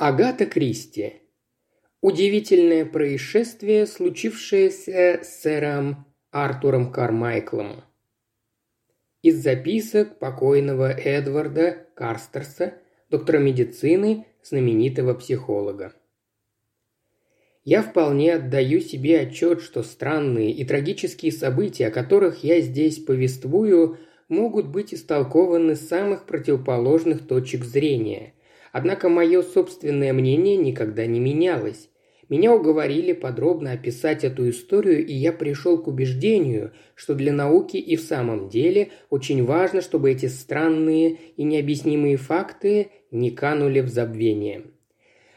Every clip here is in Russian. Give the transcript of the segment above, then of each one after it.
Агата Кристи. Удивительное происшествие, случившееся с сэром Артуром Кармайклом. Из записок покойного Эдварда Карстерса, доктора медицины, знаменитого психолога. Я вполне отдаю себе отчет, что странные и трагические события, о которых я здесь повествую, могут быть истолкованы с самых противоположных точек зрения – Однако мое собственное мнение никогда не менялось. Меня уговорили подробно описать эту историю, и я пришел к убеждению, что для науки и в самом деле очень важно, чтобы эти странные и необъяснимые факты не канули в забвение.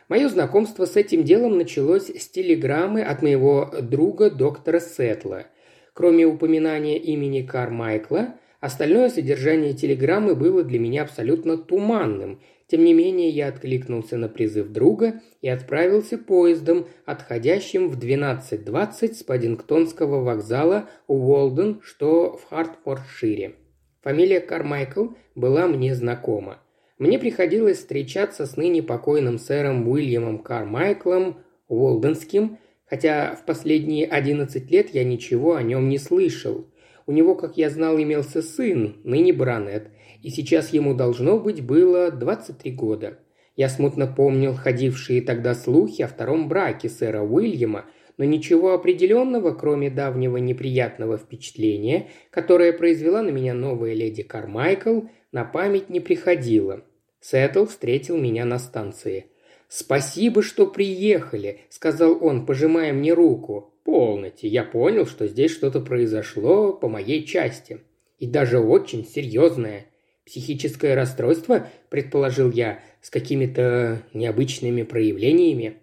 Мое знакомство с этим делом началось с телеграммы от моего друга доктора Сетла. Кроме упоминания имени Кармайкла, остальное содержание телеграммы было для меня абсолютно туманным, тем не менее, я откликнулся на призыв друга и отправился поездом, отходящим в 12.20 с Паддингтонского вокзала Уолден, что в Хартфордшире. Фамилия Кармайкл была мне знакома. Мне приходилось встречаться с ныне покойным сэром Уильямом Кармайклом Уолденским, хотя в последние 11 лет я ничего о нем не слышал. У него, как я знал, имелся сын, ныне баронет – и сейчас ему должно быть было 23 года. Я смутно помнил ходившие тогда слухи о втором браке сэра Уильяма, но ничего определенного, кроме давнего неприятного впечатления, которое произвела на меня новая леди Кармайкл, на память не приходило. Сеттл встретил меня на станции. «Спасибо, что приехали», — сказал он, пожимая мне руку. «Полноте, я понял, что здесь что-то произошло по моей части. И даже очень серьезное. Психическое расстройство, предположил я, с какими-то необычными проявлениями.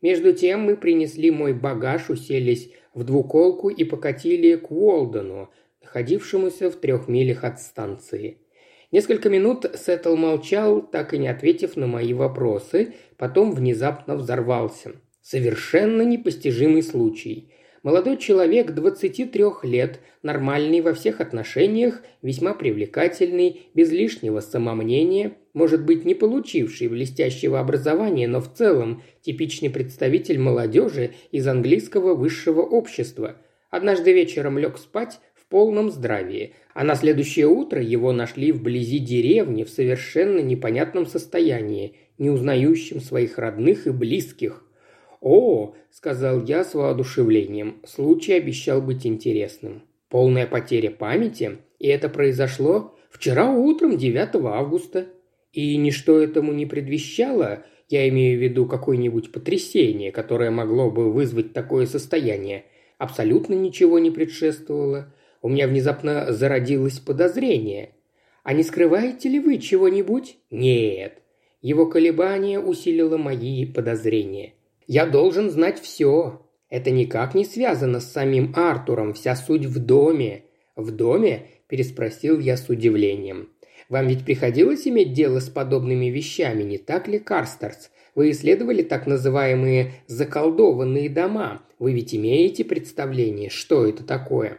Между тем мы принесли мой багаж, уселись в двуколку и покатили к Уолдену, находившемуся в трех милях от станции. Несколько минут Сеттл молчал, так и не ответив на мои вопросы, потом внезапно взорвался. Совершенно непостижимый случай. Молодой человек 23 лет, нормальный во всех отношениях, весьма привлекательный, без лишнего самомнения, может быть, не получивший блестящего образования, но в целом типичный представитель молодежи из английского высшего общества. Однажды вечером лег спать в полном здравии, а на следующее утро его нашли вблизи деревни в совершенно непонятном состоянии, не узнающим своих родных и близких. «О!» – сказал я с воодушевлением. Случай обещал быть интересным. «Полная потеря памяти? И это произошло вчера утром, 9 августа. И ничто этому не предвещало, я имею в виду какое-нибудь потрясение, которое могло бы вызвать такое состояние. Абсолютно ничего не предшествовало. У меня внезапно зародилось подозрение. А не скрываете ли вы чего-нибудь? Нет. Его колебание усилило мои подозрения. Я должен знать все. Это никак не связано с самим Артуром, вся суть в доме. В доме? переспросил я с удивлением. Вам ведь приходилось иметь дело с подобными вещами, не так ли, Карстерс? Вы исследовали так называемые заколдованные дома. Вы ведь имеете представление, что это такое?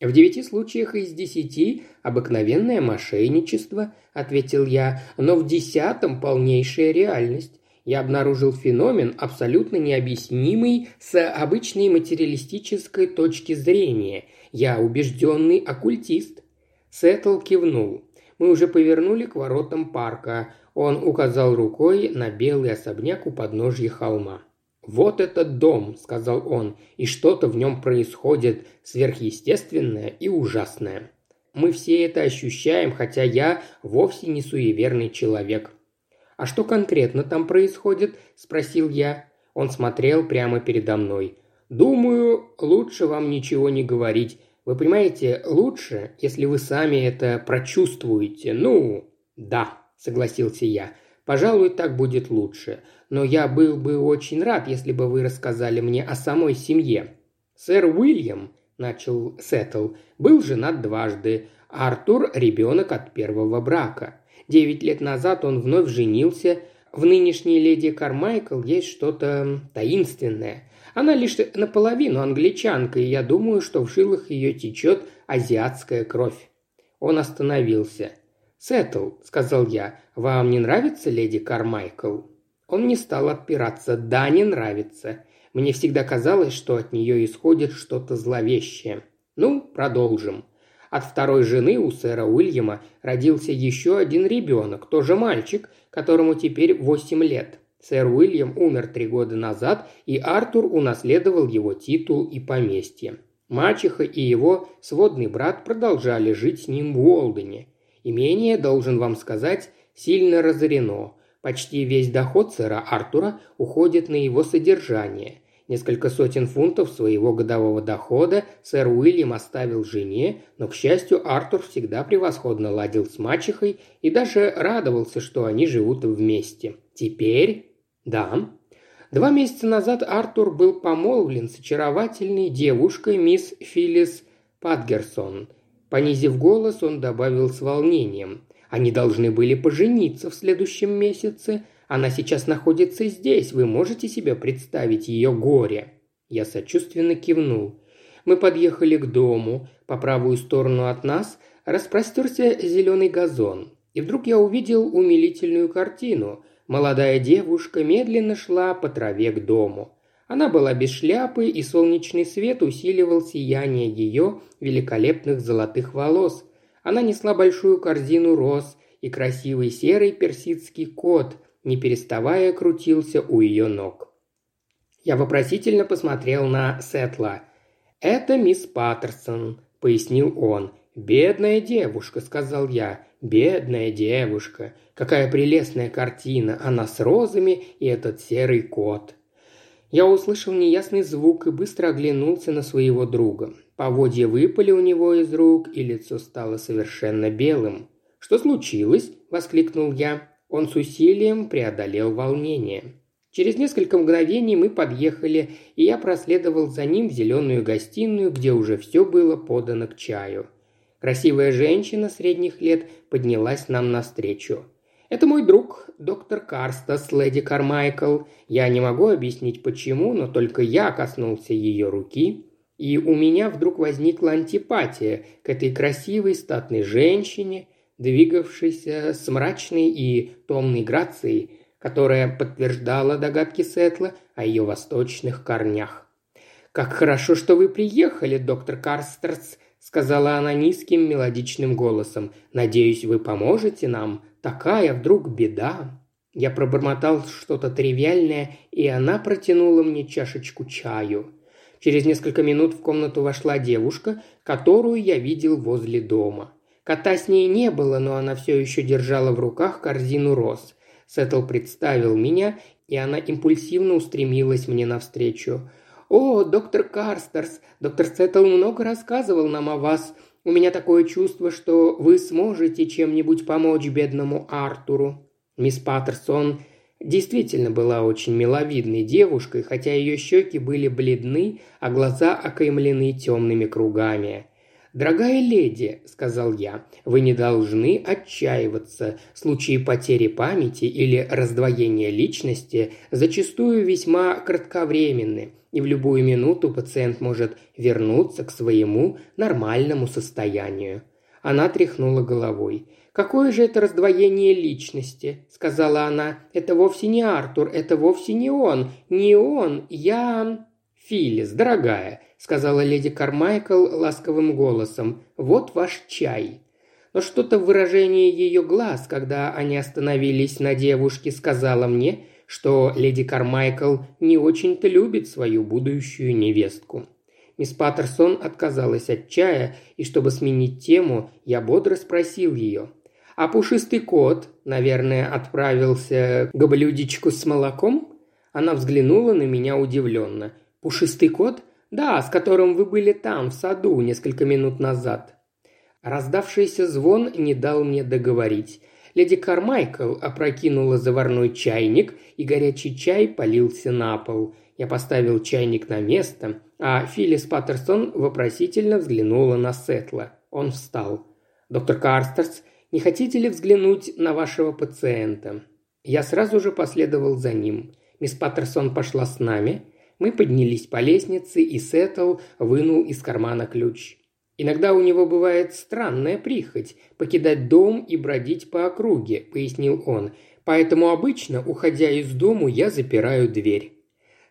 В девяти случаях из десяти обыкновенное мошенничество, ответил я, но в десятом полнейшая реальность я обнаружил феномен, абсолютно необъяснимый с обычной материалистической точки зрения. Я убежденный оккультист. Сеттл кивнул. Мы уже повернули к воротам парка. Он указал рукой на белый особняк у подножья холма. «Вот этот дом», — сказал он, — «и что-то в нем происходит сверхъестественное и ужасное. Мы все это ощущаем, хотя я вовсе не суеверный человек. «А что конкретно там происходит?» – спросил я. Он смотрел прямо передо мной. «Думаю, лучше вам ничего не говорить. Вы понимаете, лучше, если вы сами это прочувствуете. Ну, да», – согласился я. «Пожалуй, так будет лучше. Но я был бы очень рад, если бы вы рассказали мне о самой семье. Сэр Уильям, – начал Сеттл, – был женат дважды. Артур – ребенок от первого брака. Девять лет назад он вновь женился. В нынешней леди Кармайкл есть что-то таинственное. Она лишь наполовину англичанка, и я думаю, что в жилах ее течет азиатская кровь. Он остановился. «Сеттл», — сказал я, — «вам не нравится леди Кармайкл?» Он не стал отпираться. «Да, не нравится. Мне всегда казалось, что от нее исходит что-то зловещее. Ну, продолжим. От второй жены у сэра Уильяма родился еще один ребенок, тоже мальчик, которому теперь восемь лет. Сэр Уильям умер три года назад, и Артур унаследовал его титул и поместье. Мачеха и его сводный брат продолжали жить с ним в Уолдене. Имение, должен вам сказать, сильно разорено. Почти весь доход сэра Артура уходит на его содержание. Несколько сотен фунтов своего годового дохода сэр Уильям оставил жене, но, к счастью, Артур всегда превосходно ладил с мачехой и даже радовался, что они живут вместе. Теперь... Да. Два месяца назад Артур был помолвлен с очаровательной девушкой мисс Филлис Патгерсон. Понизив голос, он добавил с волнением. Они должны были пожениться в следующем месяце – она сейчас находится здесь, вы можете себе представить ее горе?» Я сочувственно кивнул. Мы подъехали к дому. По правую сторону от нас распростерся зеленый газон. И вдруг я увидел умилительную картину. Молодая девушка медленно шла по траве к дому. Она была без шляпы, и солнечный свет усиливал сияние ее великолепных золотых волос. Она несла большую корзину роз и красивый серый персидский кот, не переставая крутился у ее ног. Я вопросительно посмотрел на Сетла. «Это мисс Паттерсон», — пояснил он. «Бедная девушка», — сказал я. «Бедная девушка. Какая прелестная картина. Она с розами и этот серый кот». Я услышал неясный звук и быстро оглянулся на своего друга. Поводья выпали у него из рук, и лицо стало совершенно белым. «Что случилось?» – воскликнул я. Он с усилием преодолел волнение. Через несколько мгновений мы подъехали, и я проследовал за ним в зеленую гостиную, где уже все было подано к чаю. Красивая женщина средних лет поднялась нам навстречу. «Это мой друг, доктор Карстас, леди Кармайкл. Я не могу объяснить почему, но только я коснулся ее руки, и у меня вдруг возникла антипатия к этой красивой статной женщине, двигавшийся с мрачной и томной грацией, которая подтверждала догадки Сетла о ее восточных корнях. «Как хорошо, что вы приехали, доктор Карстерс», — сказала она низким мелодичным голосом. «Надеюсь, вы поможете нам. Такая вдруг беда». Я пробормотал что-то тривиальное, и она протянула мне чашечку чаю. Через несколько минут в комнату вошла девушка, которую я видел возле дома. Кота с ней не было, но она все еще держала в руках корзину роз. Сеттл представил меня, и она импульсивно устремилась мне навстречу. «О, доктор Карстерс, доктор Сеттл много рассказывал нам о вас. У меня такое чувство, что вы сможете чем-нибудь помочь бедному Артуру». Мисс Паттерсон действительно была очень миловидной девушкой, хотя ее щеки были бледны, а глаза окаймлены темными кругами. «Дорогая леди», – сказал я, – «вы не должны отчаиваться. Случаи потери памяти или раздвоения личности зачастую весьма кратковременны, и в любую минуту пациент может вернуться к своему нормальному состоянию». Она тряхнула головой. «Какое же это раздвоение личности?» – сказала она. «Это вовсе не Артур, это вовсе не он. Не он, я...» «Филлис, дорогая, – сказала леди Кармайкл ласковым голосом. «Вот ваш чай». Но что-то в выражении ее глаз, когда они остановились на девушке, сказала мне, что леди Кармайкл не очень-то любит свою будущую невестку. Мисс Паттерсон отказалась от чая, и чтобы сменить тему, я бодро спросил ее. «А пушистый кот, наверное, отправился к блюдечку с молоком?» Она взглянула на меня удивленно. «Пушистый кот? «Да, с которым вы были там, в саду, несколько минут назад». Раздавшийся звон не дал мне договорить. Леди Кармайкл опрокинула заварной чайник, и горячий чай полился на пол. Я поставил чайник на место, а Филлис Паттерсон вопросительно взглянула на Сетла. Он встал. «Доктор Карстерс, не хотите ли взглянуть на вашего пациента?» Я сразу же последовал за ним. Мисс Паттерсон пошла с нами – мы поднялись по лестнице, и Сеттл вынул из кармана ключ. «Иногда у него бывает странная прихоть – покидать дом и бродить по округе», – пояснил он. Поэтому обычно, уходя из дому, я запираю дверь.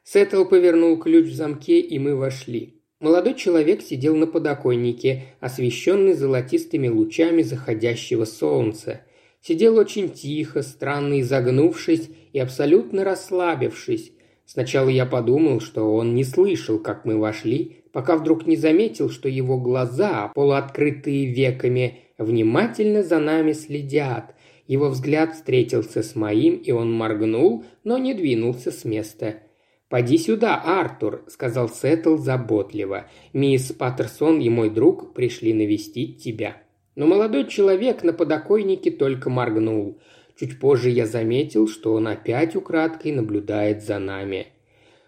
Сеттл повернул ключ в замке, и мы вошли. Молодой человек сидел на подоконнике, освещенный золотистыми лучами заходящего солнца. Сидел очень тихо, странно изогнувшись и абсолютно расслабившись. Сначала я подумал, что он не слышал, как мы вошли, пока вдруг не заметил, что его глаза, полуоткрытые веками, внимательно за нами следят. Его взгляд встретился с моим, и он моргнул, но не двинулся с места. «Поди сюда, Артур», — сказал Сеттл заботливо. «Мисс Паттерсон и мой друг пришли навестить тебя». Но молодой человек на подоконнике только моргнул. Чуть позже я заметил, что он опять украдкой наблюдает за нами.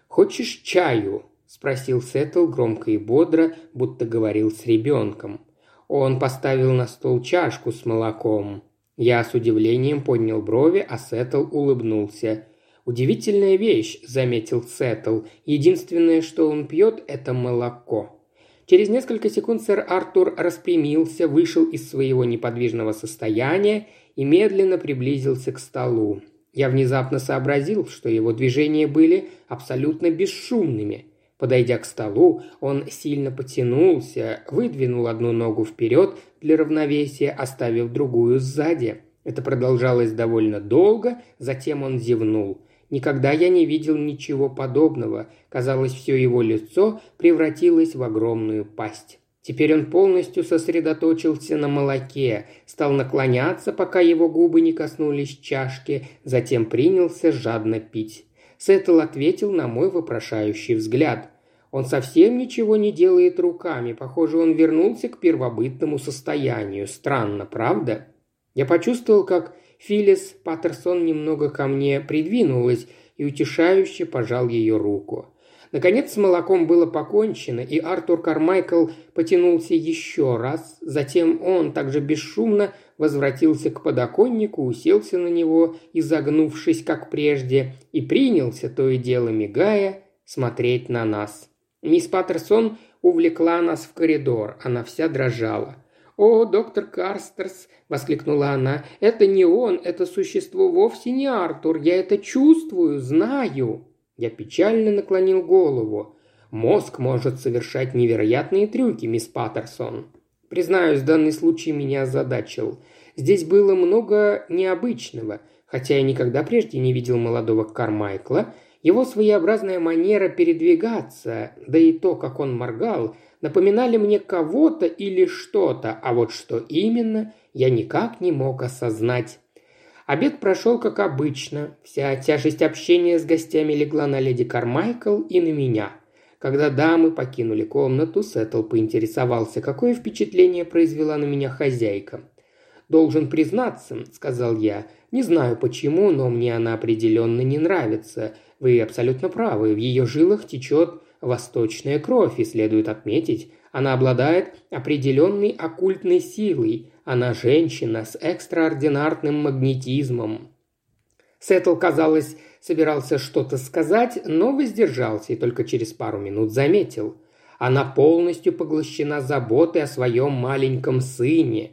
«Хочешь чаю?» – спросил Сеттл громко и бодро, будто говорил с ребенком. Он поставил на стол чашку с молоком. Я с удивлением поднял брови, а Сеттл улыбнулся. «Удивительная вещь», – заметил Сеттл. «Единственное, что он пьет, это молоко». Через несколько секунд сэр Артур распрямился, вышел из своего неподвижного состояния и медленно приблизился к столу. Я внезапно сообразил, что его движения были абсолютно бесшумными. Подойдя к столу, он сильно потянулся, выдвинул одну ногу вперед для равновесия, оставив другую сзади. Это продолжалось довольно долго, затем он зевнул. Никогда я не видел ничего подобного. Казалось, все его лицо превратилось в огромную пасть. Теперь он полностью сосредоточился на молоке, стал наклоняться, пока его губы не коснулись чашки, затем принялся жадно пить. Сеттл ответил на мой вопрошающий взгляд. Он совсем ничего не делает руками, похоже, он вернулся к первобытному состоянию. Странно, правда? Я почувствовал, как Филлис Паттерсон немного ко мне придвинулась и утешающе пожал ее руку. Наконец с молоком было покончено, и Артур Кармайкл потянулся еще раз. Затем он также бесшумно возвратился к подоконнику, уселся на него, изогнувшись, как прежде, и принялся, то и дело мигая, смотреть на нас. Мисс Паттерсон увлекла нас в коридор, она вся дрожала – «О, доктор Карстерс!» – воскликнула она. «Это не он, это существо вовсе не Артур. Я это чувствую, знаю!» Я печально наклонил голову. «Мозг может совершать невероятные трюки, мисс Паттерсон». Признаюсь, данный случай меня озадачил. Здесь было много необычного. Хотя я никогда прежде не видел молодого Кармайкла, его своеобразная манера передвигаться, да и то, как он моргал – напоминали мне кого-то или что-то, а вот что именно, я никак не мог осознать. Обед прошел как обычно. Вся тяжесть общения с гостями легла на леди Кармайкл и на меня. Когда дамы покинули комнату, Сеттл поинтересовался, какое впечатление произвела на меня хозяйка. «Должен признаться», — сказал я, — «не знаю почему, но мне она определенно не нравится. Вы абсолютно правы, в ее жилах течет восточная кровь, и следует отметить, она обладает определенной оккультной силой, она женщина с экстраординарным магнетизмом. Сеттл, казалось, собирался что-то сказать, но воздержался и только через пару минут заметил. Она полностью поглощена заботой о своем маленьком сыне.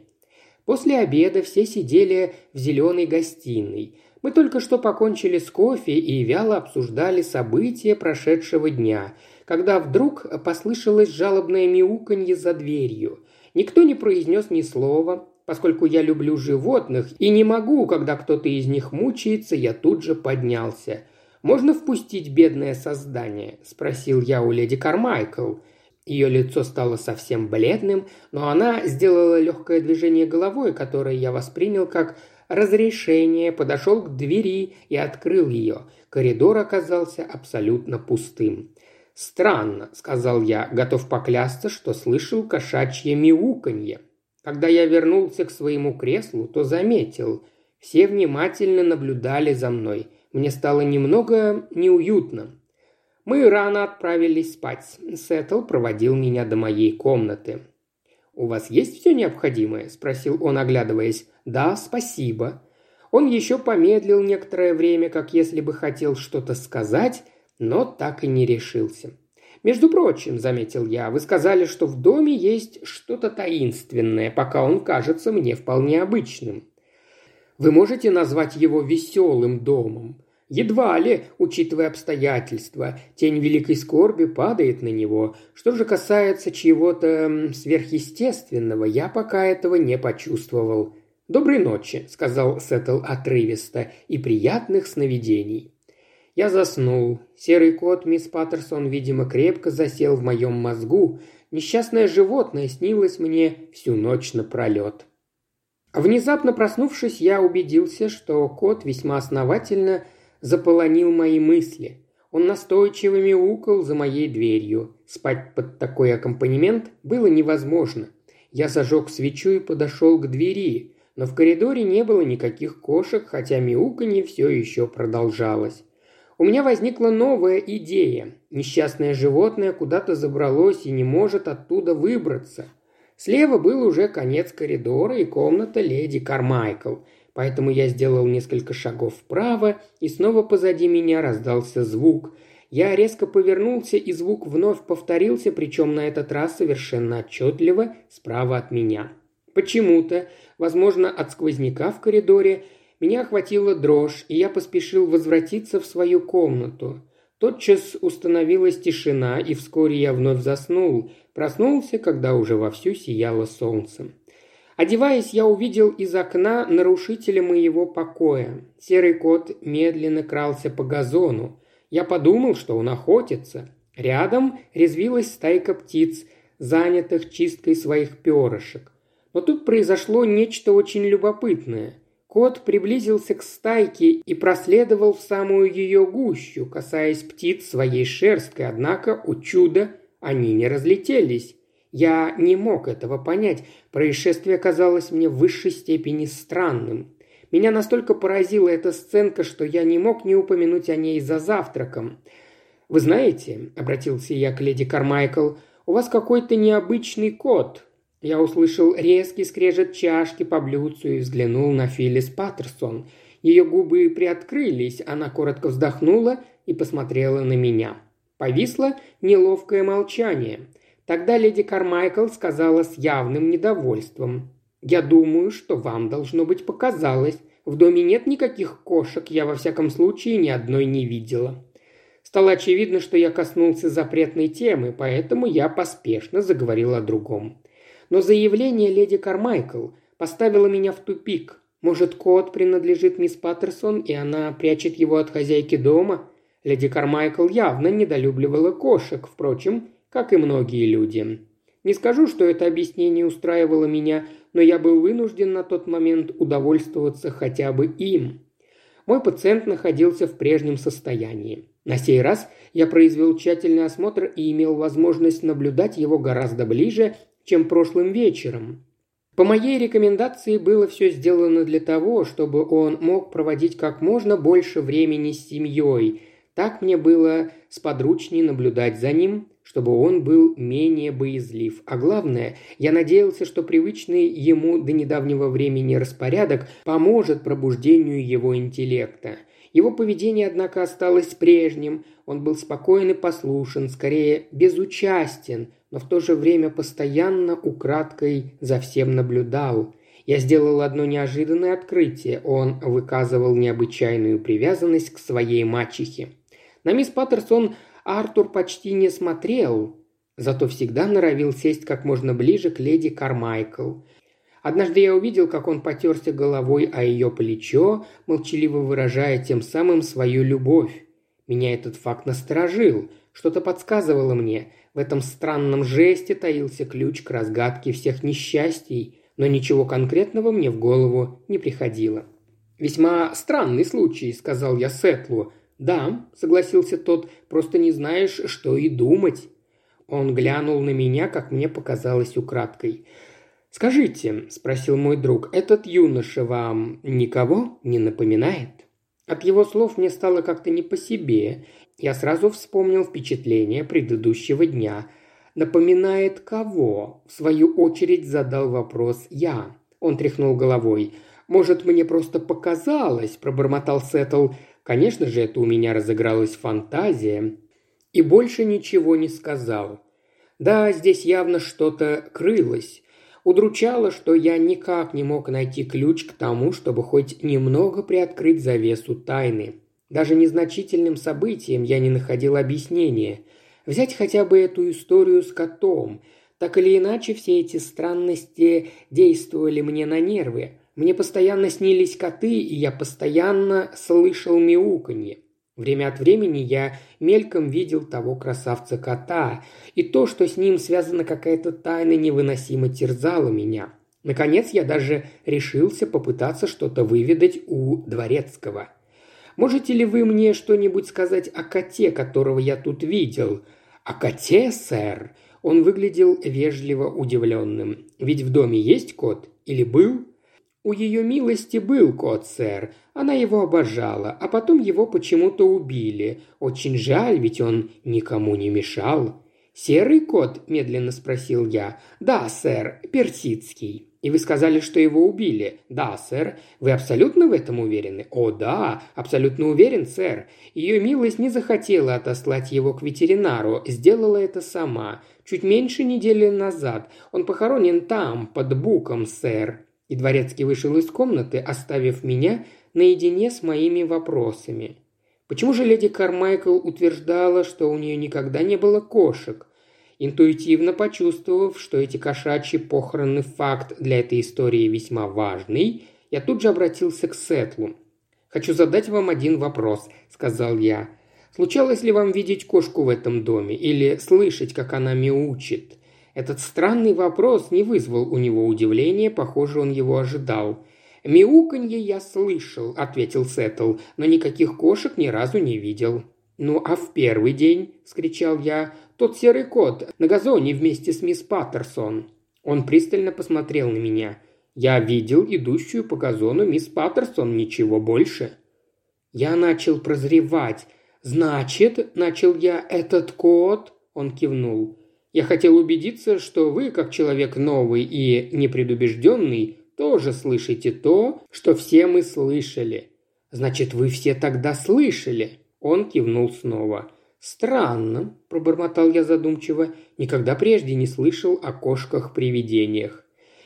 После обеда все сидели в зеленой гостиной. Мы только что покончили с кофе и вяло обсуждали события прошедшего дня – когда вдруг послышалось жалобное мяуканье за дверью. Никто не произнес ни слова, поскольку я люблю животных и не могу, когда кто-то из них мучается, я тут же поднялся. «Можно впустить бедное создание?» – спросил я у леди Кармайкл. Ее лицо стало совсем бледным, но она сделала легкое движение головой, которое я воспринял как разрешение, подошел к двери и открыл ее. Коридор оказался абсолютно пустым. «Странно», — сказал я, готов поклясться, что слышал кошачье мяуканье. Когда я вернулся к своему креслу, то заметил. Все внимательно наблюдали за мной. Мне стало немного неуютно. Мы рано отправились спать. Сеттл проводил меня до моей комнаты. «У вас есть все необходимое?» – спросил он, оглядываясь. «Да, спасибо». Он еще помедлил некоторое время, как если бы хотел что-то сказать, но так и не решился. «Между прочим», — заметил я, — «вы сказали, что в доме есть что-то таинственное, пока он кажется мне вполне обычным». Вы можете назвать его веселым домом? Едва ли, учитывая обстоятельства, тень великой скорби падает на него. Что же касается чего-то сверхъестественного, я пока этого не почувствовал. «Доброй ночи», — сказал Сеттл отрывисто, — «и приятных сновидений». Я заснул. Серый кот мисс Паттерсон, видимо, крепко засел в моем мозгу. Несчастное животное снилось мне всю ночь напролет. Внезапно проснувшись, я убедился, что кот весьма основательно заполонил мои мысли. Он настойчиво мяукал за моей дверью. Спать под такой аккомпанемент было невозможно. Я зажег свечу и подошел к двери, но в коридоре не было никаких кошек, хотя мяуканье все еще продолжалось. У меня возникла новая идея. Несчастное животное куда-то забралось и не может оттуда выбраться. Слева был уже конец коридора и комната леди Кармайкл – Поэтому я сделал несколько шагов вправо, и снова позади меня раздался звук. Я резко повернулся, и звук вновь повторился, причем на этот раз совершенно отчетливо, справа от меня. Почему-то, возможно, от сквозняка в коридоре, меня охватила дрожь, и я поспешил возвратиться в свою комнату. Тотчас установилась тишина, и вскоре я вновь заснул. Проснулся, когда уже вовсю сияло солнце. Одеваясь, я увидел из окна нарушителя моего покоя. Серый кот медленно крался по газону. Я подумал, что он охотится. Рядом резвилась стайка птиц, занятых чисткой своих перышек. Но тут произошло нечто очень любопытное. Кот приблизился к стайке и проследовал в самую ее гущу, касаясь птиц своей шерсткой, однако, у чуда, они не разлетелись. Я не мог этого понять. Происшествие казалось мне в высшей степени странным. Меня настолько поразила эта сценка, что я не мог не упомянуть о ней за завтраком. «Вы знаете», — обратился я к леди Кармайкл, — «у вас какой-то необычный кот». Я услышал резкий скрежет чашки по блюдцу и взглянул на Филлис Паттерсон. Ее губы приоткрылись, она коротко вздохнула и посмотрела на меня. Повисло неловкое молчание — Тогда леди Кармайкл сказала с явным недовольством. «Я думаю, что вам, должно быть, показалось. В доме нет никаких кошек, я во всяком случае ни одной не видела». Стало очевидно, что я коснулся запретной темы, поэтому я поспешно заговорил о другом. Но заявление леди Кармайкл поставило меня в тупик. Может, кот принадлежит мисс Паттерсон, и она прячет его от хозяйки дома? Леди Кармайкл явно недолюбливала кошек, впрочем, как и многие люди. Не скажу, что это объяснение устраивало меня, но я был вынужден на тот момент удовольствоваться хотя бы им. Мой пациент находился в прежнем состоянии. На сей раз я произвел тщательный осмотр и имел возможность наблюдать его гораздо ближе, чем прошлым вечером. По моей рекомендации было все сделано для того, чтобы он мог проводить как можно больше времени с семьей. Так мне было сподручнее наблюдать за ним, чтобы он был менее боязлив. А главное, я надеялся, что привычный ему до недавнего времени распорядок поможет пробуждению его интеллекта. Его поведение, однако, осталось прежним. Он был спокоен и послушен, скорее безучастен, но в то же время постоянно украдкой за всем наблюдал. Я сделал одно неожиданное открытие. Он выказывал необычайную привязанность к своей мачехе. На мисс Паттерсон Артур почти не смотрел, зато всегда норовил сесть как можно ближе к леди Кармайкл. Однажды я увидел, как он потерся головой о ее плечо, молчаливо выражая тем самым свою любовь. Меня этот факт насторожил. Что-то подсказывало мне. В этом странном жесте таился ключ к разгадке всех несчастий, но ничего конкретного мне в голову не приходило. «Весьма странный случай», — сказал я Сетлу. «Да», — согласился тот, — «просто не знаешь, что и думать». Он глянул на меня, как мне показалось украдкой. «Скажите», — спросил мой друг, — «этот юноша вам никого не напоминает?» От его слов мне стало как-то не по себе. Я сразу вспомнил впечатление предыдущего дня. «Напоминает кого?» – в свою очередь задал вопрос я. Он тряхнул головой. «Может, мне просто показалось?» – пробормотал Сеттл. Конечно же, это у меня разыгралась фантазия. И больше ничего не сказал. Да, здесь явно что-то крылось. Удручало, что я никак не мог найти ключ к тому, чтобы хоть немного приоткрыть завесу тайны. Даже незначительным событиям я не находил объяснения. Взять хотя бы эту историю с котом. Так или иначе, все эти странности действовали мне на нервы. Мне постоянно снились коты, и я постоянно слышал мяуканье. Время от времени я мельком видел того красавца-кота, и то, что с ним связана какая-то тайна, невыносимо терзало меня. Наконец я даже решился попытаться что-то выведать у Дворецкого. «Можете ли вы мне что-нибудь сказать о коте, которого я тут видел?» «О коте, сэр?» Он выглядел вежливо удивленным. «Ведь в доме есть кот? Или был?» «У ее милости был кот, сэр. Она его обожала, а потом его почему-то убили. Очень жаль, ведь он никому не мешал». «Серый кот?» – медленно спросил я. «Да, сэр, персидский». «И вы сказали, что его убили?» «Да, сэр». «Вы абсолютно в этом уверены?» «О, да, абсолютно уверен, сэр. Ее милость не захотела отослать его к ветеринару, сделала это сама. Чуть меньше недели назад. Он похоронен там, под буком, сэр». И дворецкий вышел из комнаты, оставив меня наедине с моими вопросами. Почему же леди Кармайкл утверждала, что у нее никогда не было кошек? Интуитивно почувствовав, что эти кошачьи похороны факт для этой истории весьма важный, я тут же обратился к Сетлу. «Хочу задать вам один вопрос», — сказал я. «Случалось ли вам видеть кошку в этом доме или слышать, как она мяучит? Этот странный вопрос не вызвал у него удивления, похоже, он его ожидал. «Мяуканье я слышал», — ответил Сеттл, — «но никаких кошек ни разу не видел». «Ну, а в первый день?» – скричал я. «Тот серый кот на газоне вместе с мисс Паттерсон». Он пристально посмотрел на меня. «Я видел идущую по газону мисс Паттерсон, ничего больше». Я начал прозревать. «Значит, — начал я, — этот кот...» Он кивнул. Я хотел убедиться, что вы, как человек новый и непредубежденный, тоже слышите то, что все мы слышали. Значит, вы все тогда слышали?» Он кивнул снова. «Странно», – пробормотал я задумчиво, – «никогда прежде не слышал о кошках-привидениях».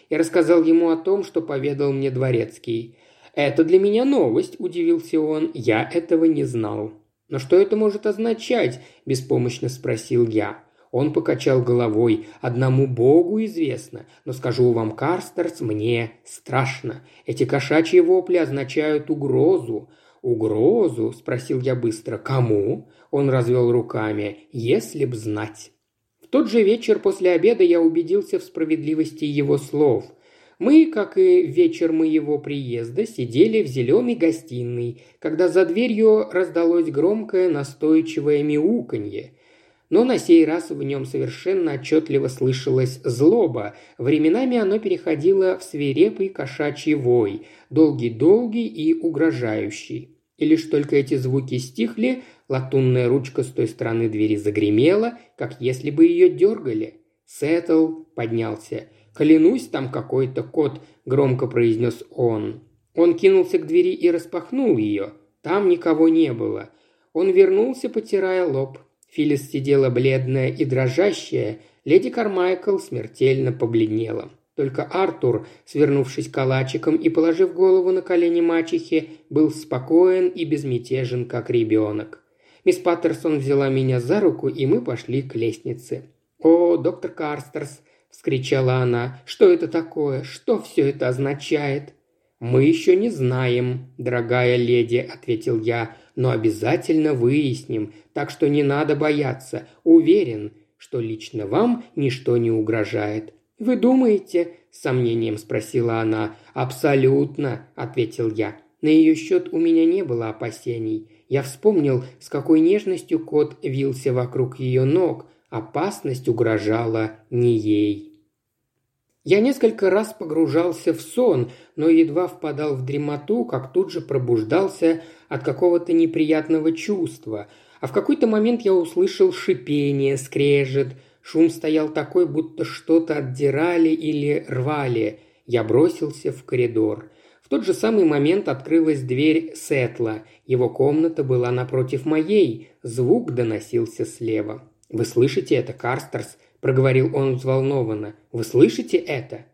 Я рассказал ему о том, что поведал мне дворецкий. «Это для меня новость», – удивился он, – «я этого не знал». «Но что это может означать?» – беспомощно спросил я. Он покачал головой. «Одному Богу известно, но скажу вам, Карстерс, мне страшно. Эти кошачьи вопли означают угрозу. «Угрозу?» – спросил я быстро. «Кому?» – он развел руками. «Если б знать». В тот же вечер после обеда я убедился в справедливости его слов. Мы, как и вечер моего приезда, сидели в зеленой гостиной, когда за дверью раздалось громкое настойчивое мяуканье – но на сей раз в нем совершенно отчетливо слышалась злоба. Временами оно переходило в свирепый кошачий вой, долгий-долгий и угрожающий. И лишь только эти звуки стихли, латунная ручка с той стороны двери загремела, как если бы ее дергали. Сеттл поднялся. «Клянусь, там какой-то кот», – громко произнес он. Он кинулся к двери и распахнул ее. Там никого не было. Он вернулся, потирая лоб. Филлис сидела бледная и дрожащая, леди Кармайкл смертельно побледнела. Только Артур, свернувшись калачиком и положив голову на колени мачехи, был спокоен и безмятежен, как ребенок. Мисс Паттерсон взяла меня за руку, и мы пошли к лестнице. «О, доктор Карстерс!» – вскричала она. «Что это такое? Что все это означает?» «Мы еще не знаем, дорогая леди», – ответил я но обязательно выясним, так что не надо бояться. Уверен, что лично вам ничто не угрожает». «Вы думаете?» – с сомнением спросила она. «Абсолютно», – ответил я. На ее счет у меня не было опасений. Я вспомнил, с какой нежностью кот вился вокруг ее ног. Опасность угрожала не ей. Я несколько раз погружался в сон, но едва впадал в дремоту, как тут же пробуждался от какого-то неприятного чувства. А в какой-то момент я услышал шипение, скрежет. Шум стоял такой, будто что-то отдирали или рвали. Я бросился в коридор. В тот же самый момент открылась дверь Сетла. Его комната была напротив моей. Звук доносился слева. «Вы слышите это, Карстерс?» – проговорил он взволнованно. «Вы слышите это?»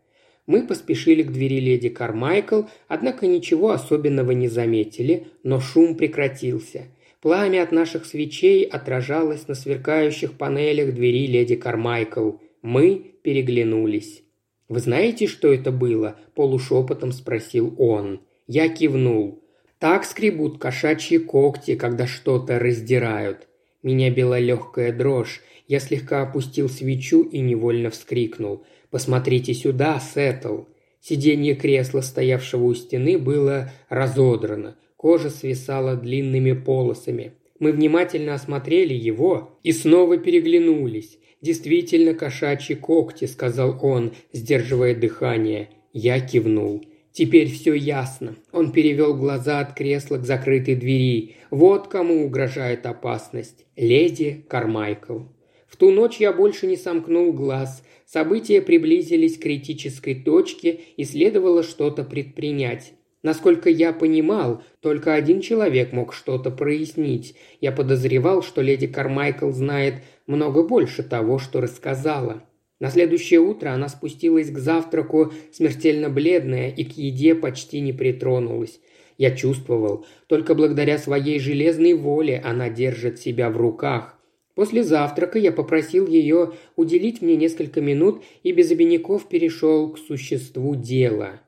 Мы поспешили к двери леди Кармайкл, однако ничего особенного не заметили, но шум прекратился. Пламя от наших свечей отражалось на сверкающих панелях двери леди Кармайкл. Мы переглянулись. «Вы знаете, что это было?» – полушепотом спросил он. Я кивнул. Так скребут кошачьи когти, когда что-то раздирают. Меня била легкая дрожь. Я слегка опустил свечу и невольно вскрикнул. «Посмотрите сюда, Сеттл!» Сиденье кресла, стоявшего у стены, было разодрано. Кожа свисала длинными полосами. Мы внимательно осмотрели его и снова переглянулись. «Действительно кошачьи когти», — сказал он, сдерживая дыхание. Я кивнул. Теперь все ясно. Он перевел глаза от кресла к закрытой двери. Вот кому угрожает опасность. Леди Кармайкл. В ту ночь я больше не сомкнул глаз. События приблизились к критической точке и следовало что-то предпринять. Насколько я понимал, только один человек мог что-то прояснить. Я подозревал, что леди Кармайкл знает много больше того, что рассказала. На следующее утро она спустилась к завтраку смертельно бледная и к еде почти не притронулась. Я чувствовал, только благодаря своей железной воле она держит себя в руках. После завтрака я попросил ее уделить мне несколько минут и без обиняков перешел к существу дела.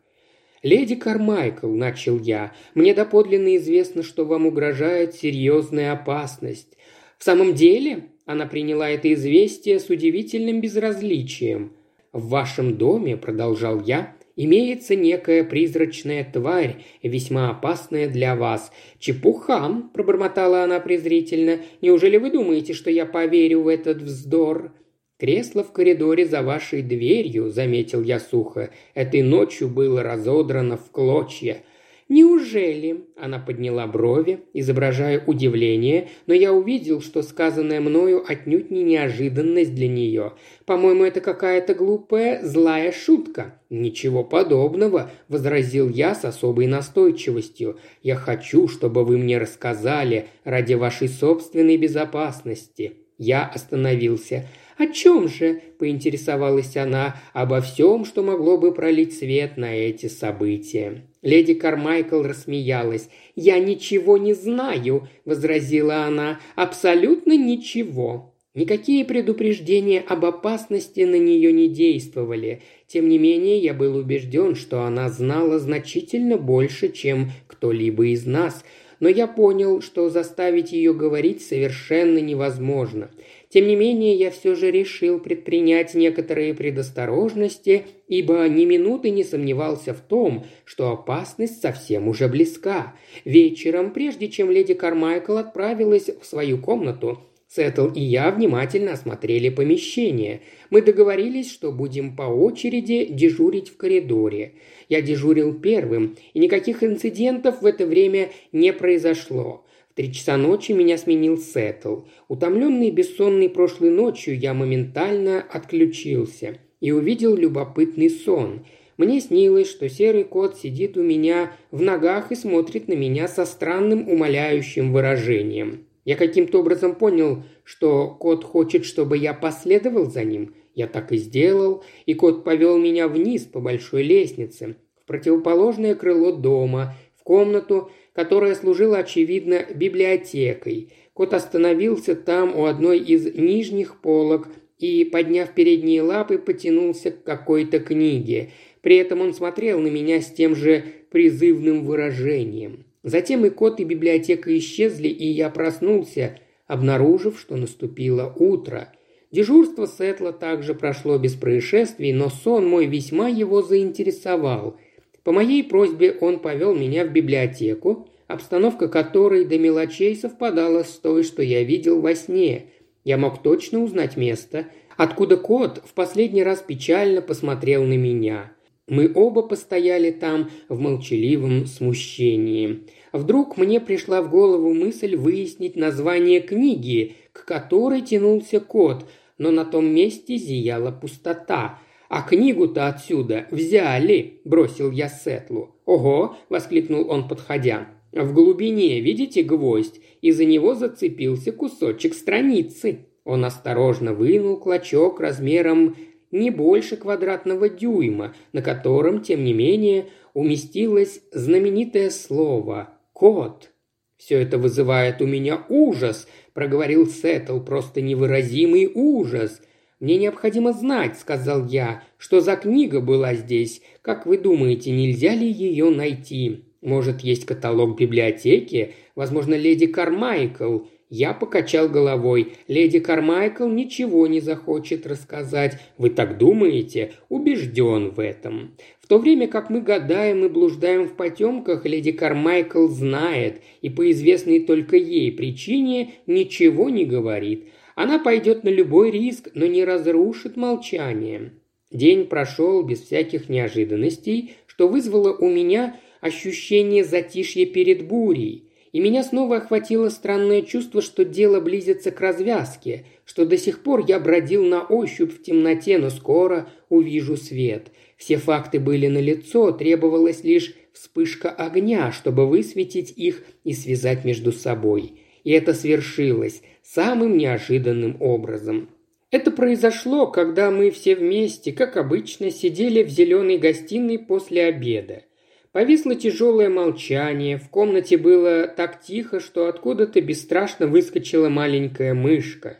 «Леди Кармайкл», – начал я, – «мне доподлинно известно, что вам угрожает серьезная опасность. В самом деле она приняла это известие с удивительным безразличием. «В вашем доме», – продолжал я, – «имеется некая призрачная тварь, весьма опасная для вас». «Чепуха», – пробормотала она презрительно, – «неужели вы думаете, что я поверю в этот вздор?» «Кресло в коридоре за вашей дверью», – заметил я сухо, – «этой ночью было разодрано в клочья. «Неужели?» – она подняла брови, изображая удивление, но я увидел, что сказанное мною отнюдь не неожиданность для нее. «По-моему, это какая-то глупая, злая шутка». «Ничего подобного», – возразил я с особой настойчивостью. «Я хочу, чтобы вы мне рассказали ради вашей собственной безопасности». Я остановился. «О чем же?» – поинтересовалась она. «Обо всем, что могло бы пролить свет на эти события». Леди Кармайкл рассмеялась. «Я ничего не знаю», – возразила она. «Абсолютно ничего». Никакие предупреждения об опасности на нее не действовали. Тем не менее, я был убежден, что она знала значительно больше, чем кто-либо из нас. Но я понял, что заставить ее говорить совершенно невозможно. Тем не менее, я все же решил предпринять некоторые предосторожности, ибо ни минуты не сомневался в том, что опасность совсем уже близка. Вечером, прежде чем леди Кармайкл отправилась в свою комнату, Сеттл и я внимательно осмотрели помещение. Мы договорились, что будем по очереди дежурить в коридоре. Я дежурил первым, и никаких инцидентов в это время не произошло три часа ночи меня сменил Сеттл. Утомленный бессонной прошлой ночью, я моментально отключился и увидел любопытный сон. Мне снилось, что серый кот сидит у меня в ногах и смотрит на меня со странным умоляющим выражением. Я каким-то образом понял, что кот хочет, чтобы я последовал за ним. Я так и сделал, и кот повел меня вниз по большой лестнице, в противоположное крыло дома, в комнату, которая служила, очевидно, библиотекой. Кот остановился там у одной из нижних полок и, подняв передние лапы, потянулся к какой-то книге. При этом он смотрел на меня с тем же призывным выражением. Затем и кот, и библиотека исчезли, и я проснулся, обнаружив, что наступило утро. Дежурство Сетла также прошло без происшествий, но сон мой весьма его заинтересовал – по моей просьбе он повел меня в библиотеку, обстановка которой до мелочей совпадала с той, что я видел во сне. Я мог точно узнать место, откуда кот в последний раз печально посмотрел на меня. Мы оба постояли там в молчаливом смущении. Вдруг мне пришла в голову мысль выяснить название книги, к которой тянулся кот, но на том месте зияла пустота – «А книгу-то отсюда взяли!» – бросил я Сетлу. «Ого!» – воскликнул он, подходя. «В глубине, видите, гвоздь, и за него зацепился кусочек страницы». Он осторожно вынул клочок размером не больше квадратного дюйма, на котором, тем не менее, уместилось знаменитое слово «кот». «Все это вызывает у меня ужас», – проговорил Сеттл, – «просто невыразимый ужас. Мне необходимо знать», – сказал я, – «что за книга была здесь. Как вы думаете, нельзя ли ее найти? Может, есть каталог библиотеки? Возможно, леди Кармайкл. Я покачал головой. Леди Кармайкл ничего не захочет рассказать. Вы так думаете? Убежден в этом. В то время как мы гадаем и блуждаем в потемках, леди Кармайкл знает и по известной только ей причине ничего не говорит. Она пойдет на любой риск, но не разрушит молчание. День прошел без всяких неожиданностей, что вызвало у меня ощущение затишья перед бурей – и меня снова охватило странное чувство, что дело близится к развязке, что до сих пор я бродил на ощупь в темноте, но скоро увижу свет. Все факты были налицо, требовалась лишь вспышка огня, чтобы высветить их и связать между собой. И это свершилось самым неожиданным образом. Это произошло, когда мы все вместе, как обычно, сидели в зеленой гостиной после обеда. Повисло тяжелое молчание, в комнате было так тихо, что откуда-то бесстрашно выскочила маленькая мышка.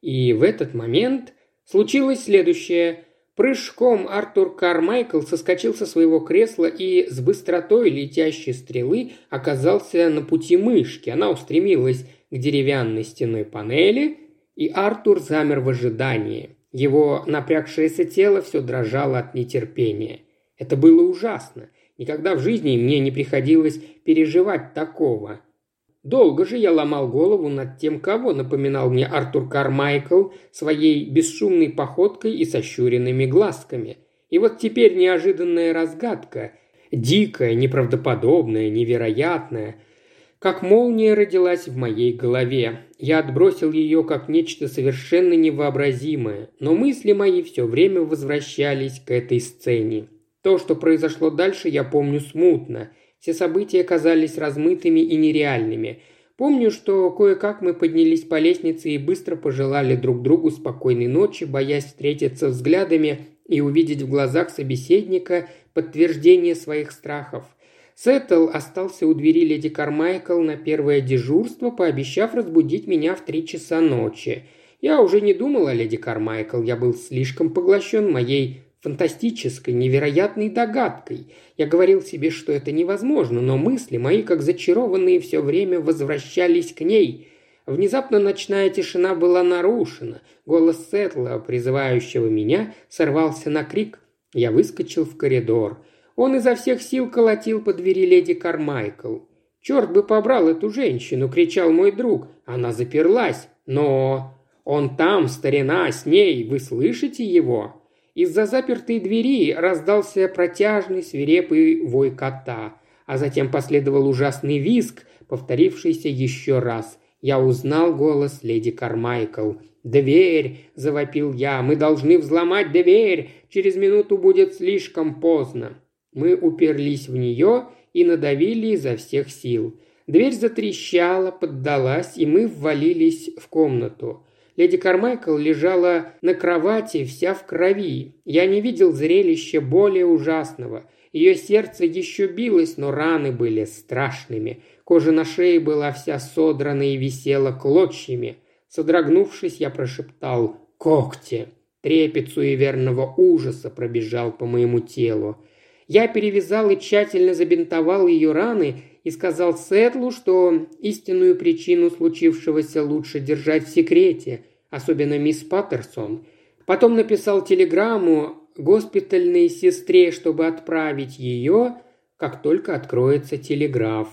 И в этот момент случилось следующее. Прыжком Артур Кармайкл соскочил со своего кресла и с быстротой летящей стрелы оказался на пути мышки. Она устремилась к деревянной стеной панели, и Артур замер в ожидании. Его напрягшееся тело все дрожало от нетерпения. Это было ужасно. Никогда в жизни мне не приходилось переживать такого. Долго же я ломал голову над тем, кого напоминал мне Артур Кармайкл своей бесшумной походкой и сощуренными глазками. И вот теперь неожиданная разгадка, дикая, неправдоподобная, невероятная, как молния родилась в моей голове. Я отбросил ее как нечто совершенно невообразимое, но мысли мои все время возвращались к этой сцене. То, что произошло дальше, я помню смутно. Все события казались размытыми и нереальными. Помню, что кое-как мы поднялись по лестнице и быстро пожелали друг другу спокойной ночи, боясь встретиться взглядами и увидеть в глазах собеседника подтверждение своих страхов. Сеттл остался у двери леди Кармайкл на первое дежурство, пообещав разбудить меня в три часа ночи. Я уже не думал о леди Кармайкл, я был слишком поглощен моей фантастической, невероятной догадкой. Я говорил себе, что это невозможно, но мысли мои, как зачарованные, все время возвращались к ней. Внезапно ночная тишина была нарушена. Голос Сетла, призывающего меня, сорвался на крик. Я выскочил в коридор. Он изо всех сил колотил по двери леди Кармайкл. «Черт бы побрал эту женщину!» – кричал мой друг. «Она заперлась, но...» «Он там, старина, с ней, вы слышите его?» Из-за запертой двери раздался протяжный свирепый вой кота, а затем последовал ужасный визг, повторившийся еще раз. Я узнал голос леди Кармайкл. «Дверь!» – завопил я. «Мы должны взломать дверь! Через минуту будет слишком поздно!» Мы уперлись в нее и надавили изо всех сил. Дверь затрещала, поддалась, и мы ввалились в комнату. Леди Кармайкл лежала на кровати вся в крови. Я не видел зрелища более ужасного. Ее сердце еще билось, но раны были страшными. Кожа на шее была вся содрана и висела клочьями. Содрогнувшись, я прошептал «Когти!». Трепет суеверного ужаса пробежал по моему телу. Я перевязал и тщательно забинтовал ее раны и сказал Сетлу, что истинную причину случившегося лучше держать в секрете, особенно мисс Паттерсон. Потом написал телеграмму госпитальной сестре, чтобы отправить ее, как только откроется телеграф.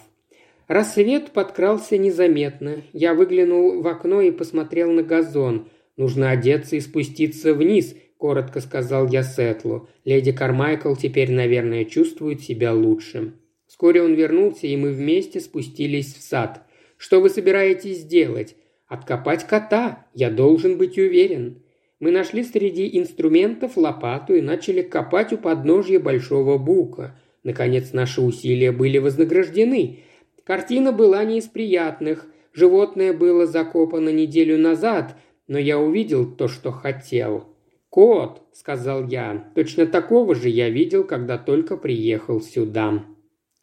Рассвет подкрался незаметно. Я выглянул в окно и посмотрел на газон. «Нужно одеться и спуститься вниз», – коротко сказал я Сетлу. «Леди Кармайкл теперь, наверное, чувствует себя лучше». Вскоре он вернулся, и мы вместе спустились в сад. «Что вы собираетесь делать?» «Откопать кота. Я должен быть уверен». Мы нашли среди инструментов лопату и начали копать у подножья большого бука. Наконец наши усилия были вознаграждены. Картина была не из приятных. Животное было закопано неделю назад, но я увидел то, что хотел. «Кот», — сказал я, — «точно такого же я видел, когда только приехал сюда».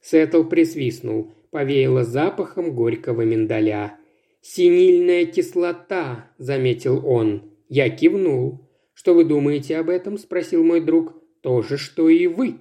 Сеттл присвистнул, повеяло запахом горького миндаля. «Синильная кислота», — заметил он. Я кивнул. «Что вы думаете об этом?» – спросил мой друг. «То же, что и вы».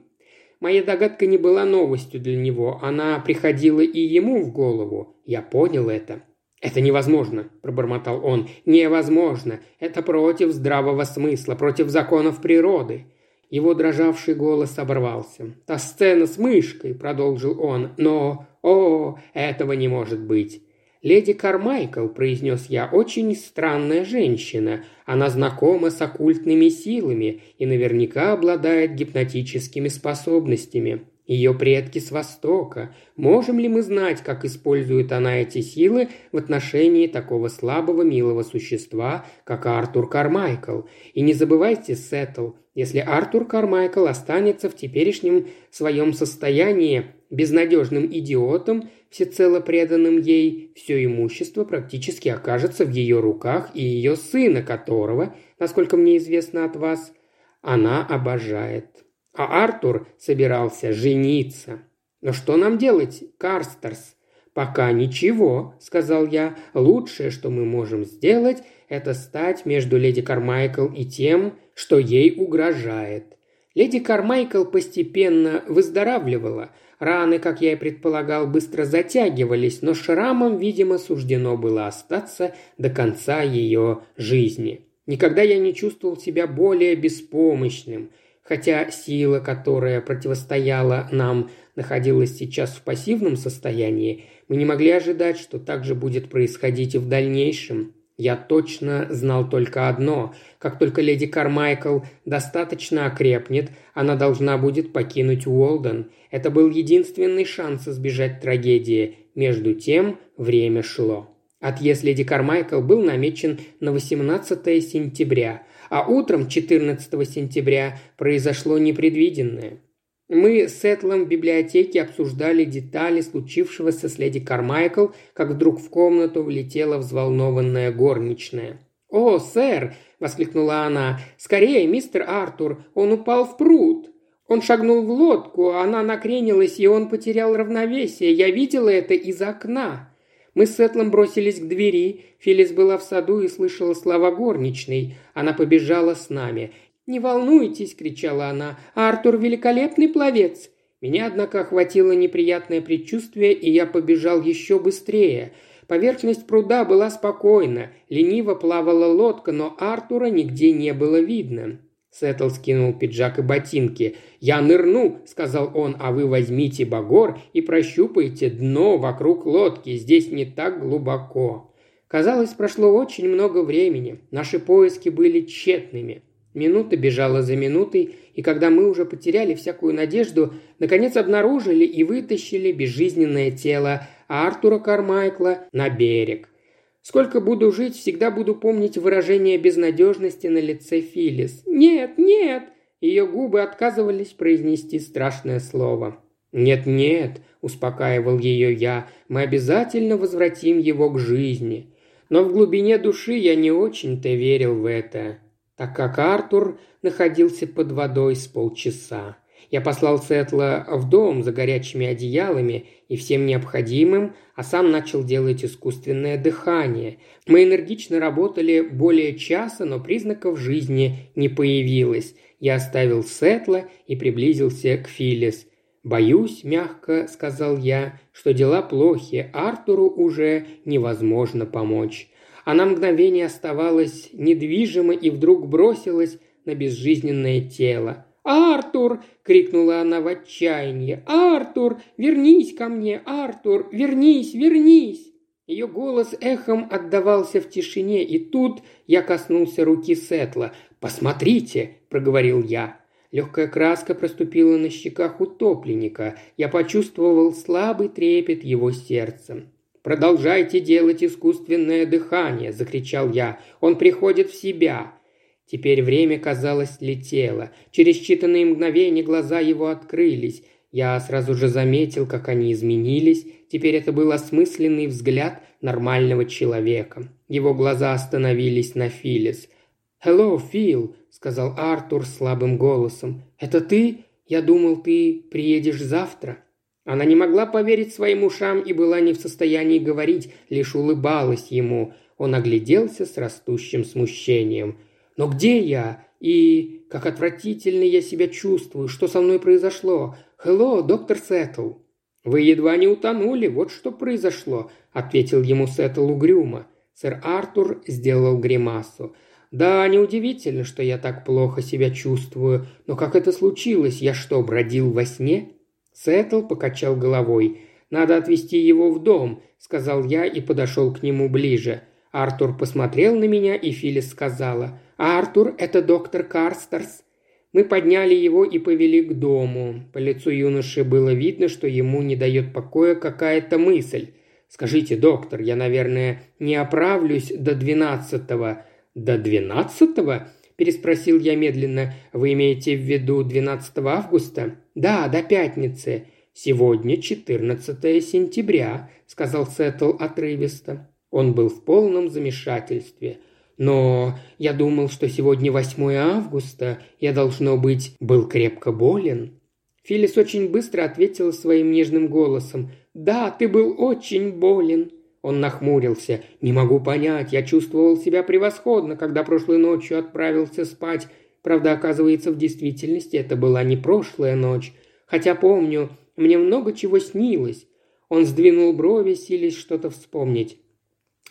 Моя догадка не была новостью для него, она приходила и ему в голову. Я понял это. «Это невозможно», – пробормотал он. «Невозможно. Это против здравого смысла, против законов природы». Его дрожавший голос оборвался. «Та сцена с мышкой», – продолжил он. «Но, о, этого не может быть. «Леди Кармайкл», – произнес я, – «очень странная женщина. Она знакома с оккультными силами и наверняка обладает гипнотическими способностями. Ее предки с Востока. Можем ли мы знать, как использует она эти силы в отношении такого слабого милого существа, как Артур Кармайкл? И не забывайте, Сеттл, если Артур Кармайкл останется в теперешнем своем состоянии безнадежным идиотом, всецело преданным ей, все имущество практически окажется в ее руках и ее сына, которого, насколько мне известно от вас, она обожает. А Артур собирался жениться. Но что нам делать, Карстерс? «Пока ничего», — сказал я. «Лучшее, что мы можем сделать, это стать между леди Кармайкл и тем, что ей угрожает». Леди Кармайкл постепенно выздоравливала, Раны, как я и предполагал, быстро затягивались, но шрамам, видимо, суждено было остаться до конца ее жизни. Никогда я не чувствовал себя более беспомощным, хотя сила, которая противостояла нам, находилась сейчас в пассивном состоянии, мы не могли ожидать, что так же будет происходить и в дальнейшем. Я точно знал только одно. Как только леди Кармайкл достаточно окрепнет, она должна будет покинуть Уолден. Это был единственный шанс избежать трагедии. Между тем время шло. Отъезд леди Кармайкл был намечен на 18 сентября, а утром 14 сентября произошло непредвиденное – мы с Этлом в библиотеке обсуждали детали случившегося с леди Кармайкл, как вдруг в комнату влетела взволнованная горничная. «О, сэр!» – воскликнула она. «Скорее, мистер Артур! Он упал в пруд!» Он шагнул в лодку, она накренилась, и он потерял равновесие. Я видела это из окна. Мы с Этлом бросились к двери. Филлис была в саду и слышала слова горничной. Она побежала с нами. «Не волнуйтесь!» – кричала она. «Артур – великолепный пловец!» Меня, однако, охватило неприятное предчувствие, и я побежал еще быстрее. Поверхность пруда была спокойна, лениво плавала лодка, но Артура нигде не было видно. Сеттл скинул пиджак и ботинки. «Я нырну», — сказал он, — «а вы возьмите багор и прощупайте дно вокруг лодки, здесь не так глубоко». Казалось, прошло очень много времени. Наши поиски были тщетными. Минута бежала за минутой, и когда мы уже потеряли всякую надежду, наконец обнаружили и вытащили безжизненное тело Артура Кармайкла на берег. Сколько буду жить, всегда буду помнить выражение безнадежности на лице Филис. «Нет, нет!» Ее губы отказывались произнести страшное слово. «Нет-нет», – успокаивал ее я, – «мы обязательно возвратим его к жизни». Но в глубине души я не очень-то верил в это так как Артур находился под водой с полчаса. Я послал Сетла в дом за горячими одеялами и всем необходимым, а сам начал делать искусственное дыхание. Мы энергично работали более часа, но признаков жизни не появилось. Я оставил Сетла и приблизился к Филлис. «Боюсь», – мягко сказал я, – «что дела плохи, Артуру уже невозможно помочь. Она мгновение оставалась недвижима и вдруг бросилась на безжизненное тело. «Артур!» – крикнула она в отчаянии. «Артур! Вернись ко мне! Артур! Вернись! Вернись!» Ее голос эхом отдавался в тишине, и тут я коснулся руки Сетла. «Посмотрите!» – проговорил я. Легкая краска проступила на щеках утопленника. Я почувствовал слабый трепет его сердца. «Продолжайте делать искусственное дыхание!» – закричал я. «Он приходит в себя!» Теперь время, казалось, летело. Через считанные мгновения глаза его открылись. Я сразу же заметил, как они изменились. Теперь это был осмысленный взгляд нормального человека. Его глаза остановились на Филис. «Hello, Фил», — сказал Артур слабым голосом. «Это ты? Я думал, ты приедешь завтра». Она не могла поверить своим ушам и была не в состоянии говорить, лишь улыбалась ему. Он огляделся с растущим смущением. «Но где я? И как отвратительно я себя чувствую. Что со мной произошло? Хелло, доктор Сеттл». «Вы едва не утонули, вот что произошло», — ответил ему Сеттл угрюмо. Сэр Артур сделал гримасу. «Да, неудивительно, что я так плохо себя чувствую. Но как это случилось? Я что, бродил во сне?» Сеттл покачал головой. «Надо отвезти его в дом», — сказал я и подошел к нему ближе. Артур посмотрел на меня, и Филлис сказала. «Артур, это доктор Карстерс». Мы подняли его и повели к дому. По лицу юноши было видно, что ему не дает покоя какая-то мысль. «Скажите, доктор, я, наверное, не оправлюсь до двенадцатого». «До двенадцатого?» – переспросил я медленно. «Вы имеете в виду 12 августа?» «Да, до пятницы». «Сегодня 14 сентября», – сказал Сеттл отрывисто. Он был в полном замешательстве. «Но я думал, что сегодня 8 августа. Я, должно быть, был крепко болен». Филлис очень быстро ответила своим нежным голосом. «Да, ты был очень болен». Он нахмурился. «Не могу понять, я чувствовал себя превосходно, когда прошлой ночью отправился спать. Правда, оказывается, в действительности это была не прошлая ночь. Хотя помню, мне много чего снилось». Он сдвинул брови, силясь что-то вспомнить.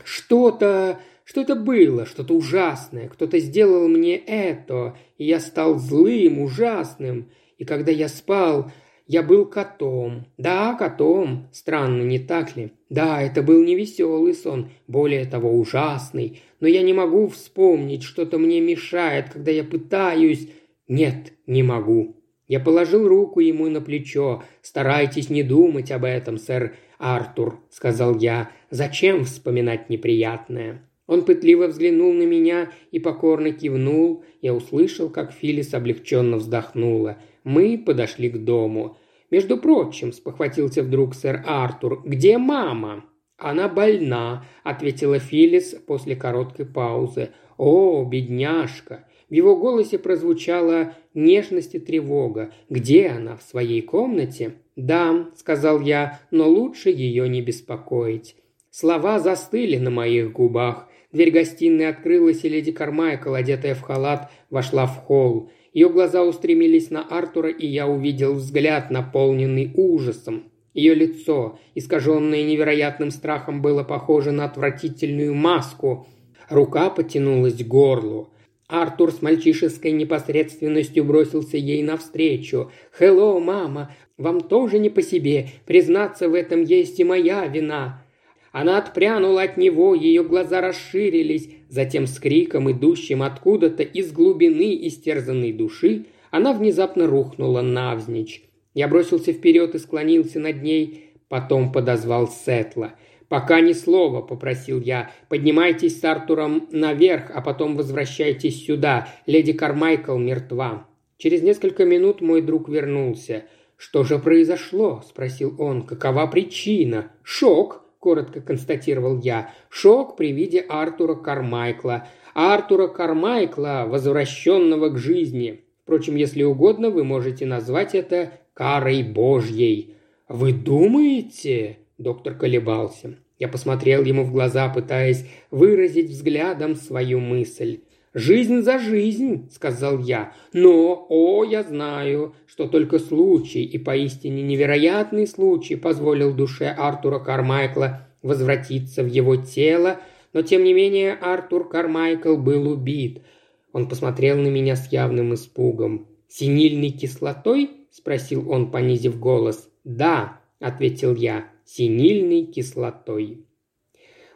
«Что-то... что это было, что-то ужасное. Кто-то сделал мне это, и я стал злым, ужасным. И когда я спал, я был котом. Да, котом. Странно, не так ли? Да, это был невеселый сон, более того, ужасный. Но я не могу вспомнить, что-то мне мешает, когда я пытаюсь... Нет, не могу. Я положил руку ему на плечо. «Старайтесь не думать об этом, сэр Артур», — сказал я. «Зачем вспоминать неприятное?» Он пытливо взглянул на меня и покорно кивнул. Я услышал, как Филис облегченно вздохнула. Мы подошли к дому. «Между прочим», – спохватился вдруг сэр Артур, – «где мама?» «Она больна», – ответила Филлис после короткой паузы. «О, бедняжка!» В его голосе прозвучала нежность и тревога. «Где она? В своей комнате?» «Да», – сказал я, – «но лучше ее не беспокоить». Слова застыли на моих губах. Дверь гостиной открылась, и леди Кармайкл, одетая в халат, вошла в холл. Ее глаза устремились на Артура, и я увидел взгляд, наполненный ужасом. Ее лицо, искаженное невероятным страхом, было похоже на отвратительную маску. Рука потянулась к горлу. Артур с мальчишеской непосредственностью бросился ей навстречу. «Хелло, мама! Вам тоже не по себе. Признаться в этом есть и моя вина. Она отпрянула от него, ее глаза расширились, затем с криком, идущим откуда-то из глубины истерзанной души, она внезапно рухнула навзничь. Я бросился вперед и склонился над ней, потом подозвал Сетла. «Пока ни слова», — попросил я. «Поднимайтесь с Артуром наверх, а потом возвращайтесь сюда. Леди Кармайкл мертва». Через несколько минут мой друг вернулся. «Что же произошло?» – спросил он. «Какова причина?» «Шок», – коротко констатировал я. «Шок при виде Артура Кармайкла. Артура Кармайкла, возвращенного к жизни. Впрочем, если угодно, вы можете назвать это карой Божьей». «Вы думаете?» – доктор колебался. Я посмотрел ему в глаза, пытаясь выразить взглядом свою мысль. «Жизнь за жизнь», — сказал я. «Но, о, я знаю, что только случай и поистине невероятный случай позволил душе Артура Кармайкла возвратиться в его тело, но тем не менее Артур Кармайкл был убит». Он посмотрел на меня с явным испугом. «Синильной кислотой?» – спросил он, понизив голос. «Да», – ответил я, – «синильной кислотой».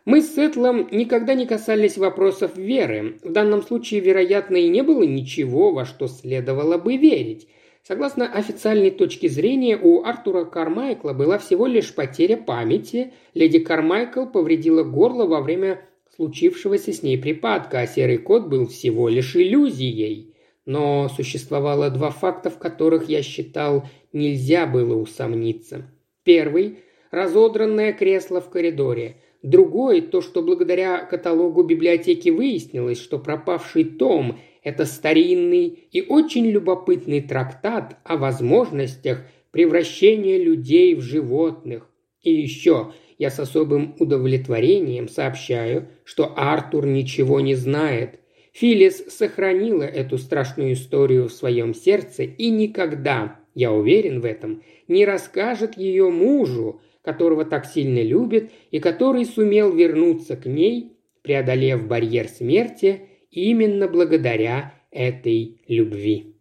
Мы с Сетлом никогда не касались вопросов веры. В данном случае, вероятно, и не было ничего, во что следовало бы верить. Согласно официальной точке зрения, у Артура Кармайкла была всего лишь потеря памяти. Леди Кармайкл повредила горло во время случившегося с ней припадка, а серый кот был всего лишь иллюзией. Но существовало два факта, в которых, я считал, нельзя было усомниться. Первый – разодранное кресло в коридоре – Другой – то, что благодаря каталогу библиотеки выяснилось, что пропавший том – это старинный и очень любопытный трактат о возможностях превращения людей в животных. И еще я с особым удовлетворением сообщаю, что Артур ничего не знает. Филис сохранила эту страшную историю в своем сердце и никогда, я уверен в этом, не расскажет ее мужу, которого так сильно любит и который сумел вернуться к ней, преодолев барьер смерти именно благодаря этой любви.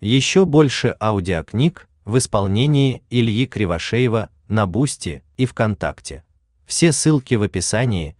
Еще больше аудиокниг в исполнении Ильи Кривошеева на Бусти и ВКонтакте. Все ссылки в описании –